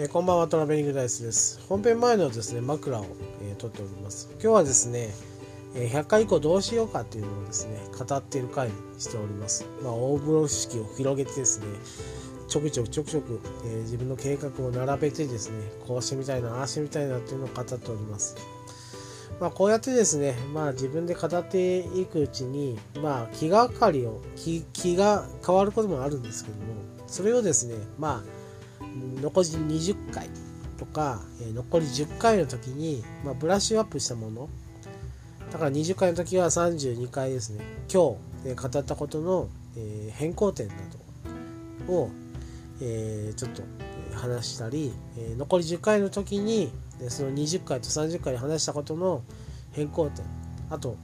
えー、こんばんはトラベリングダイスです。本編前のですね枕を、えー、撮っております。今日はですね、えー、100回以降どうしようかっていうのをですね語っている回にしております。まあ大風呂敷を広げてですねちょくちょくちょくちょく、え、自分の計画を並べてですねこうしてみたいなああしてみたいなっていうのを語っております。まあ、こうやってですね、まあ、自分で語っていくうちに、まあ、気がかりを気が変わることもあるんですけどもそれをですねまあ残り20回とか、え残り10回の時に、まあ、ブラッシュアップしたもの。だから20回の時は32回ですね。今日、え語ったことの、え変更点などを、えちょっと話したり、え残り10回の時にその20回と30回で話したことの変更点。あと、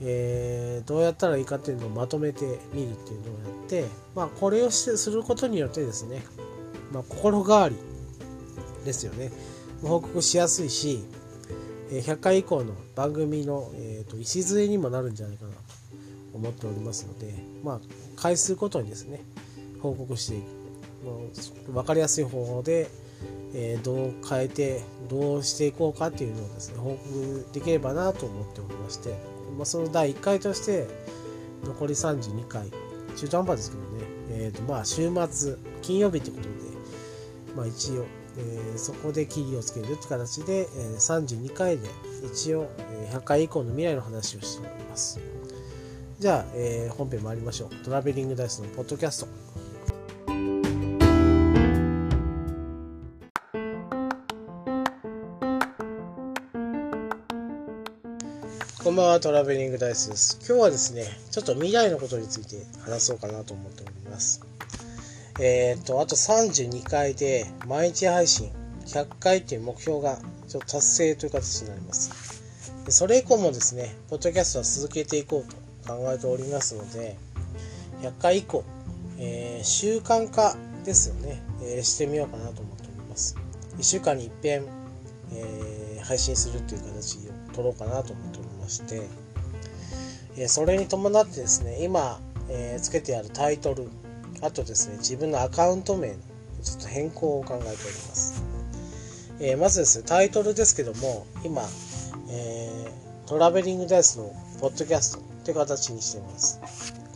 えー、どうやったらいいかっていうのをまとめてみるっていうのをやって、まあ、これをすることによってですねまあ、心変わりですよね。報告しやすいし100回以降の番組の、えーと、礎にもなるんじゃないかなと思っておりますので、まあ、回数ごとにですね報告していく分かりやすい方法で、えー、どう変えてどうしていこうかっていうのをですね報告できればなと思っておりまして、まあ、その第1回として残り32回中途半端ですけどね、えーとまあ、週末金曜日ってことでまあ、一応、えー、そこで切りをつけるって形で、えー、32回で一応、え100回以降の未来の話をしております。じゃあ、えー、本編参りましょう。トラベリングダイスのポッドキャスト。こんばんは、トラベリングダイスです。今日はですね、ちょっと未来のことについて話そうかなと思っております。えっ、ー、と、あと32回で毎日配信100回っていう目標がちょっと達成という形になります。でそれ以降もですね、ポッドキャストは続けていこうと考えておりますので、100回以降、えー、習慣化ですよね、えー、してみようかなと思っております。1週間に一遍、えー、配信するという形を取ろうかなと思っておりまして、えそれに伴ってですね、今、えつけてあるタイトル、あとですね、自分のアカウント名のちょっと変更を考えております。えー、まずですね、タイトルですけども、今、えー、トラベリングダイスのポッドキャストって形にしています。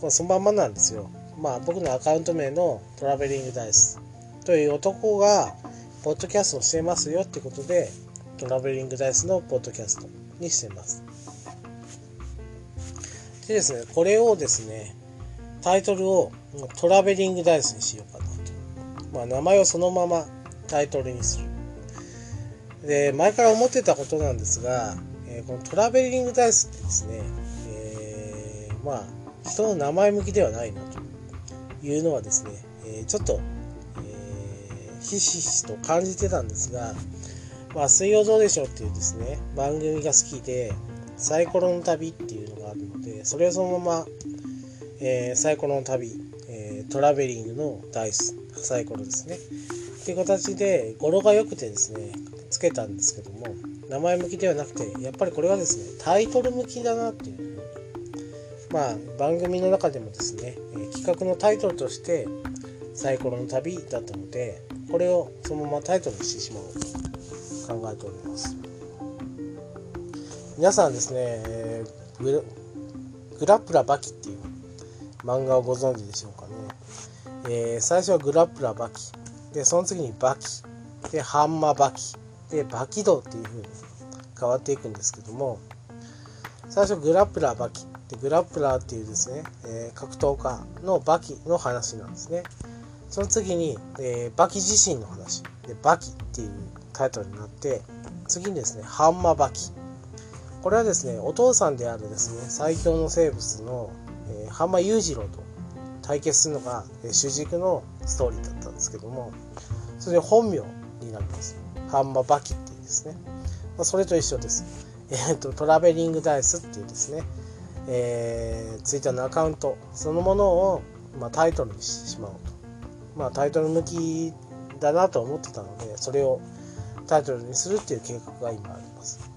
これそのまんまなんですよ。まあ僕のアカウント名のトラベリングダイスという男が、ポッドキャストをしてますよってことで、トラベリングダイスのポッドキャストにしています。でですね、これをですね、タイトルをトラベリングダイスにしようかなと。まあ、名前をそのままタイトルにする。で、前から思ってたことなんですが、えー、このトラベリングダイスってですね、えー、まあ、人の名前向きではないなというのはですね、え、ちょっと、えひしひしと感じてたんですが、まあ、水曜どうでしょうっていうですね、番組が好きで、サイコロの旅っていうのがあるので、それをそのままえー、サイコロの旅、えー、 traveling の dice、サイコロですね。っていう形で語呂が良くてですね、つけたんですけども、名前向きではなくて、やっぱりこれはですね、タイトル向きだなっていう。まあ、番組の中でもですね、え、企画のタイトルとして、サイコロの旅だったので、これをそのままタイトルにしてしまおうと考えております。皆さんですね、グラップラバキっていう漫画をご存知でしょうかね。えー、最初はグラップラーバキ。で、その次にバキ。で、ハンマーバキ。で、バキドっていう風に変わっていくんですけども、最初グラップラーバキ。で、グラップラーっていうですね、えー、格闘家のバキの話なんですね。その次に、えー、バキ自身の話。で、バキっていうタイトルになって、次にですね、ハンマーバキ。これはですね、お父さんであるですね、最強の生物のえー、半間裕次郎と対決するのが、えー、主軸のストーリーだったんですけどもそれで本名になります。半間バキっていうですね、まあ、それと一緒です、えーと、トラベリングダイスっていうですね、えー、ツイッターのアカウント。そのものを、まあ、タイトルにしてしまおうと。まあタイトル向きだなと思ってたのでそれをタイトルにするっていう計画が今あります。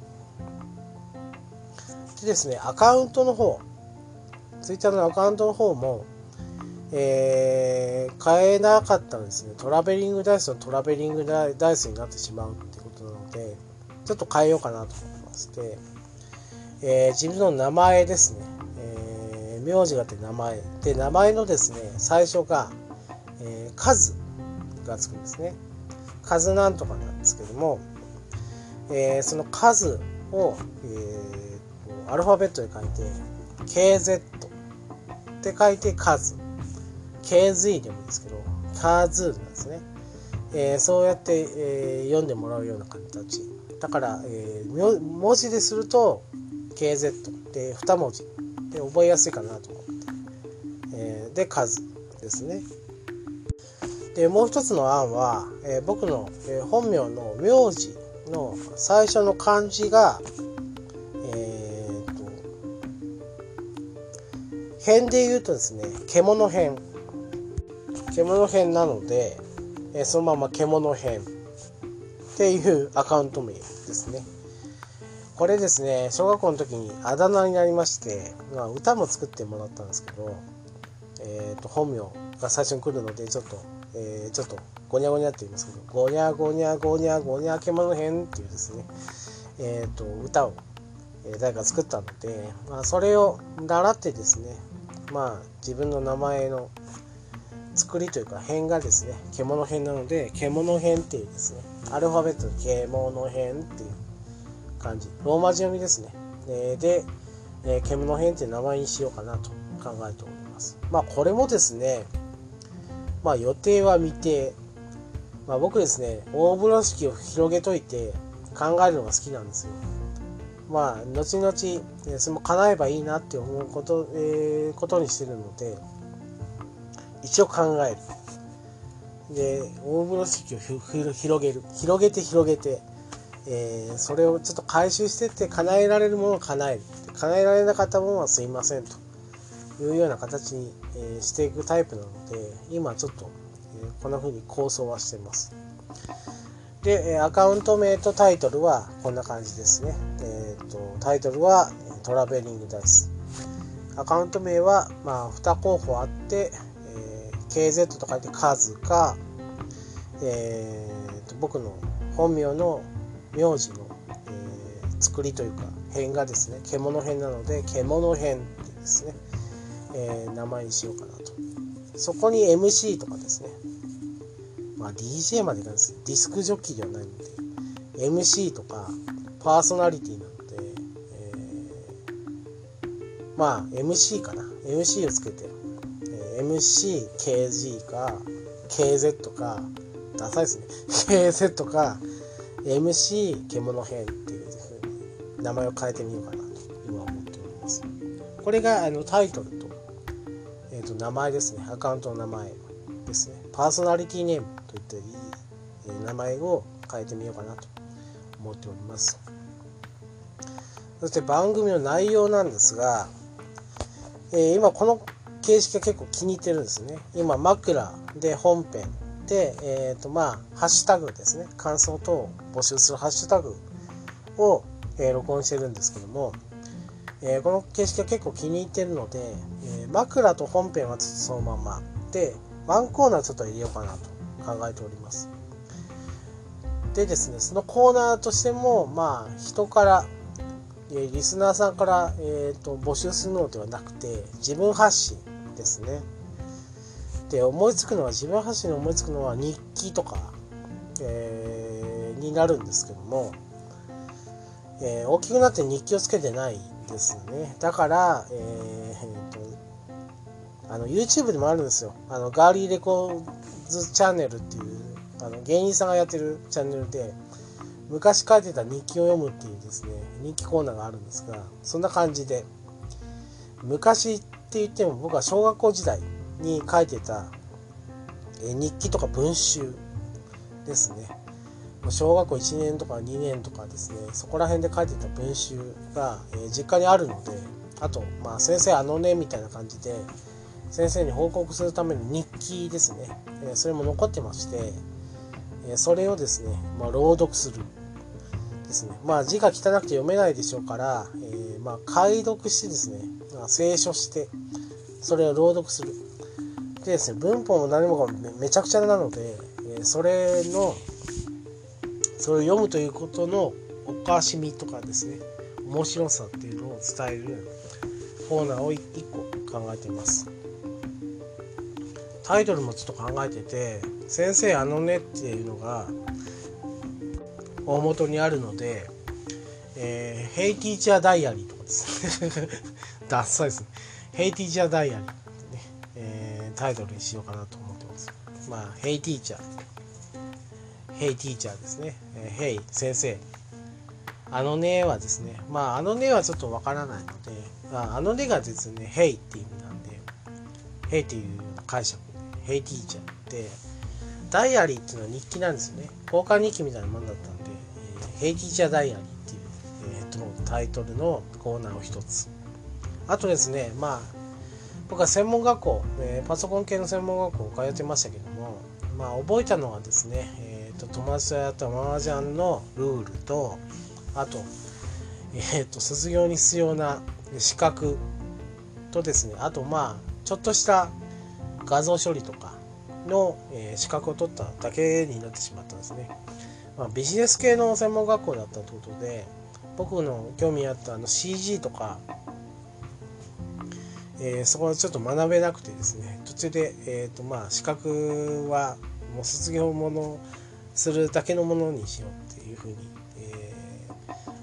でですねアカウントの方ツイッターのアカウントの方も、えー、買えなかったらですね、トラベリングダイスのトラベリングダイスになってしまうってことなので、ちょっと変えようかなと思いまして、えー、自分の名前ですね、えー、名字があって名前。で、名前のですね、最初が、えー、数がつくんですね。数なんとかなんですけども、えー、その数を、えー、アルファベットで書いて KZ って書いて数。KZ でもいいですけどカーズなんですね、えー、そうやって、えー、読んでもらうような形。だから、えー、文字ですると KZ で2文字。で覚えやすいかなと思って、え、で数ですね。でもう一つの案は、え、僕の、え、本名の名字の最初の漢字が、辺で言うとですね獣編獣編なので、え、そのまま獣編っていうアカウント名ですね。これですね小学校の時にあだ名になりまして、まあ、歌も作ってもらったんですけど、えーと本名が最初に来るのでちょっとえー、ちょっとゴニャゴニャって言いますけど、ゴニャゴニャゴニャゴニャ獣編っていうですね、えっ、ー、と、歌を、誰か作ったので、まあ、それを習ってですね、まあ、自分の名前の作りというか編がですね、獣編なので、獣編っていうですね、アルファベットで獣編っていう感じ、ローマ字読みですね。え、で、え、獣編っていう名前にしようかなと考えております。まあ、これもですね、まあ予定は未定。まあ僕ですね、大風呂敷を広げといて考えるのが好きなんですよ。まあ、後々、それも叶えばいいなって思うこと、えー、ことにしてるので、一応考える。で、大風呂敷を広げる。広げて広げて、えー、それをちょっと回収してって叶えられるものを叶える。叶えられなかったものはすいませんと。いうような形に、えしていくタイプなので今ちょっと、えこんな風に構想はしてますでアカウント名とタイトルはこんな感じですね、えーと、タイトルはトラベリングダイスアカウント名は、まあ、2候補あって、えー、KZ と書いて数か、えーと、僕の本名の名字の、えー、作りというか編がですね獣編なので獣編ってですねえー、名前にしようかなと。そこに MC とかですね。まあ DJ までいかないです。ディスクジョッキーではないので、MC とかパーソナリティなのまあ MC かな。MC をつけて、えー、MCKG か KZ か、ダサいですね。KZ か MC 獣編っていうふうに名前を変えてみようかなと今思っております。これがあのタイトルとえっと、名前ですねアカウントの名前ですねパーソナリティネームといったいい、え名前を変えてみようかなと思っておりますそして番組の内容なんですが、え、今この形式が結構気に入ってるんですね。今枕で本編で、えーとまあ、ハッシュタグですね。感想等を募集するハッシュタグを、えー、録音してるんですけどもえー、この形式は結構気に入ってるので、えー、枕と本編はちょっとそのまま。でワンコーナーちょっと入れようかなと考えております。でですねそのコーナーとしてもまあ人から、え、リスナーさんから、えーと、募集するのではなくて自分発信ですねで思いつくのは自分発信に思いつくのは日記とか、えー、になるんですけども、えー、大きくなって日記をつけてないですね。だから、えー、と、あの、YouTube でもあるんですよ。あの、ガーリーレコーズチャンネルっていう、あの、芸人さんがやってるチャンネルで、昔書いてた日記を読むっていうですね、日記コーナーがあるんですが、そんな感じで、昔って言っても僕は小学校時代に書いてた、日記とか文集ですね。小学校1年とか2年とかですねそこら辺で書いてた文集が、実家にあるのであと、まあ、先生あのねみたいな感じで先生に報告するための日記ですね、それも残ってまして、え、それをですね、まあ、朗読するですね。まあ字が汚くて読めないでしょうから、えまあ、解読してですね、まあ、清書してそれを朗読する。でですね文法も何もかもめちゃくちゃなので、えそれのそれを読むということのおかしみとかですね面白さっていうのを伝えるコーナーを1個考えています。タイトルもちょっと考えてて「先生あのね」っていうのが大元にあるので「えー、ヘイティーチャーダイアリー」とかです。ね ダッサいですね「Hey Teacher Diary」ってね、えー、タイトルにしようかなと思ってます。まあ hey teacher。hey teacher ですね、えー、 hey 先生。あのねはですね、まあ、あのねはちょっとわからないので、あのねがですね、 hey っていう意味なんで、 hey っていう解釈で、 hey teacher って、ダイアリーっていうのは日記なんですよね。交換日記みたいなもんだったんで、えヘイティーチャーダイアリーっていう、えー、とタイトルのコーナーを一つ。あとですね、まあ、僕は専門学校、えー、パソコン系の専門学校を通ってましたけども、まあ、覚えたのはですね、えーと、友達とやった麻雀のルールと、あと,、えーと、卒業に必要な資格とですねあとまあちょっとした画像処理とかの、え、資格を取っただけになってしまったんですね、まあ、ビジネス系の専門学校だったということで僕の興味あったあの CG とか、えー、そこはちょっと学べなくてですね。途中で、えーとまあ、資格はもう卒業ものするだけのものにしようっていうふうに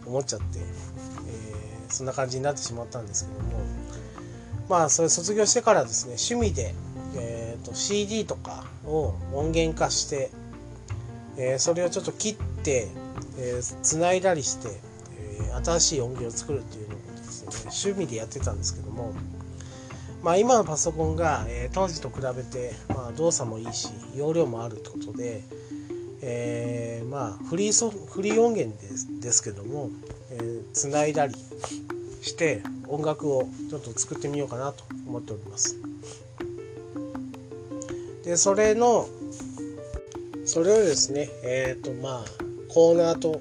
思っちゃって、えー、そんな感じになってしまったんですけども。まあそれ卒業してからですね趣味で、と、CD とかを音源化して、えー、それをちょっと切って、えー、繋いだりして、えー、新しい音源を作るっていうのをですね趣味でやってたんですけどもまあ、今のパソコンが、えー、当時と比べて、まあ、動作もいいし容量もあるってことで、えー、まあフリーソフリー音源ですですけども、えー、繋いだりして音楽をちょっと作ってみようかなと思っております。でそれのそれをですねえっ、ー、とまあコーナーと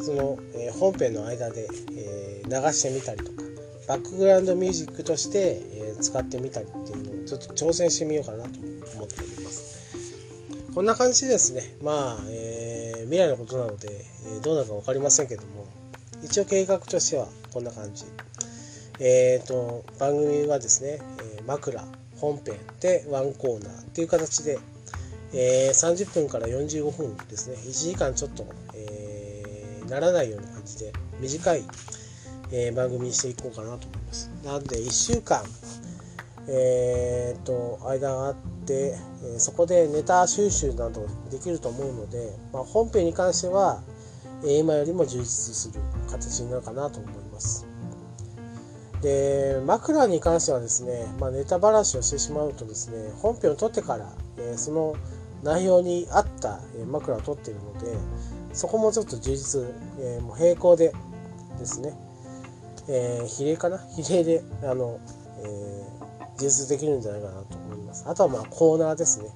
その、えー、本編の間で、えー、流してみたりとかバックグラウンドミュージックとして、えー、使ってみたりっていうのをちょっと挑戦してみようかなと思っております。こんな感じですね。まあ、えー、未来のことなので、え、どうなるか分かりませんけども、一応計画としてはこんな感じ。えっ、と、番組はですね、え枕、本編でワンコーナーっていう形で、え30分から45分ですね、1時間ちょっと、えならないような感じで、短い、え番組にしていこうかなと思います。なんで、1週間、えっ、と、間があって、えそこでネタ収集などできると思うので、まあ、本編に関しては、え今よりも充実する形になるかなと思います。で枕に関してはですね、まあ、ネタばらしをしてしまうとですね本編を撮ってから、えその内容に合った、枕を撮っているのでそこもちょっと充実、えもう並行でですね、えー、比例かな？比例であの、えー、充実できるんじゃないかなと思います。あとはまあコーナーですね、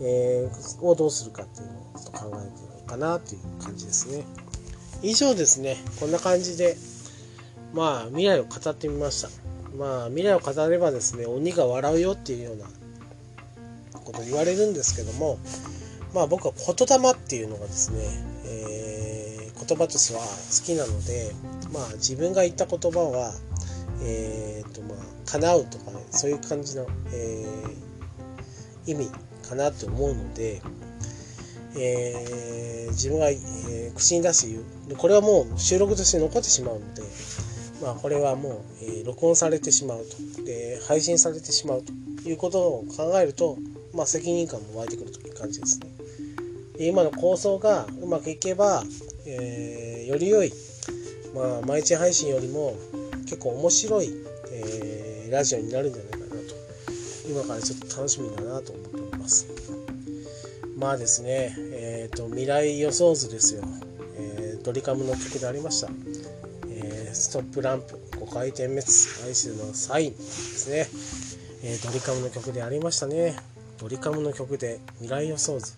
えー、をどうするかっていうのをちょっと考えてみようかなっていう感じですね。以上ですね。こんな感じでまあ未来を語ってみました。まあ未来を語ればですね鬼が笑うよっていうようなこと言われるんですけどもまあ僕は言霊っていうのがですね、えー、言葉としては好きなのでまあ自分が言った言葉はえーとまあ、叶うとか、ね、そういう感じの、えー、意味かなと思うので、えー、自分が、えー、口に出して言う。これはもう収録として残ってしまうので、まあ、これはもう、え録音されてしまうと。で配信されてしまうということを考えると、まあ、責任感も湧いてくるという感じですね。で今の構想がうまくいけば、えより良い、まあ、毎日配信よりも結構面白い、えー、ラジオになるんじゃないかなと。今からちょっと楽しみだなと思っております。まあですねえっ、ー、と未来予想図ですよ、えー、ドリカムの曲でありました、ストップランプ5回点滅愛するのサインですね、えー、ドリカムの曲でありましたね。ドリカムの曲で未来予想図。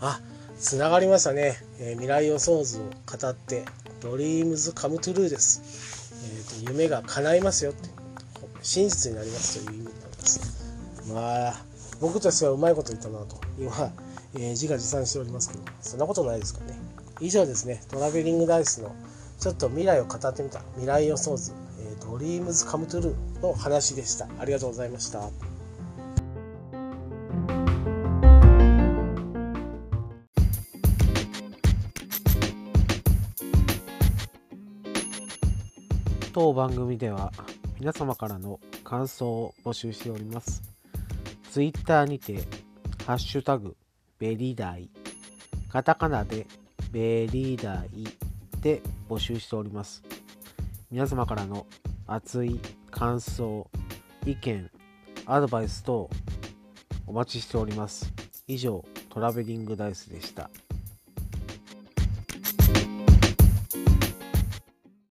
あつながりましたね、えー、未来予想図を語って dreams come true です。えーと、夢が叶いますよって。真実になりますという意味になります。まあ僕としてはうまいこと言ったなと。今、えー、自画自賛しておりますけどそんなことないですかね。以上ですね。トラベリングダイスのちょっと未来を語ってみた。未来予想図、えー、 dreams come true の話でした。ありがとうございました。当番組では皆様からの感想を募集しております。ツイッターにて、ハッシュタグ、ベリダイ、カタカナでベリダイで募集しております。皆様からの熱い感想、意見、アドバイス等お待ちしております。以上、トラベリングダイスでした。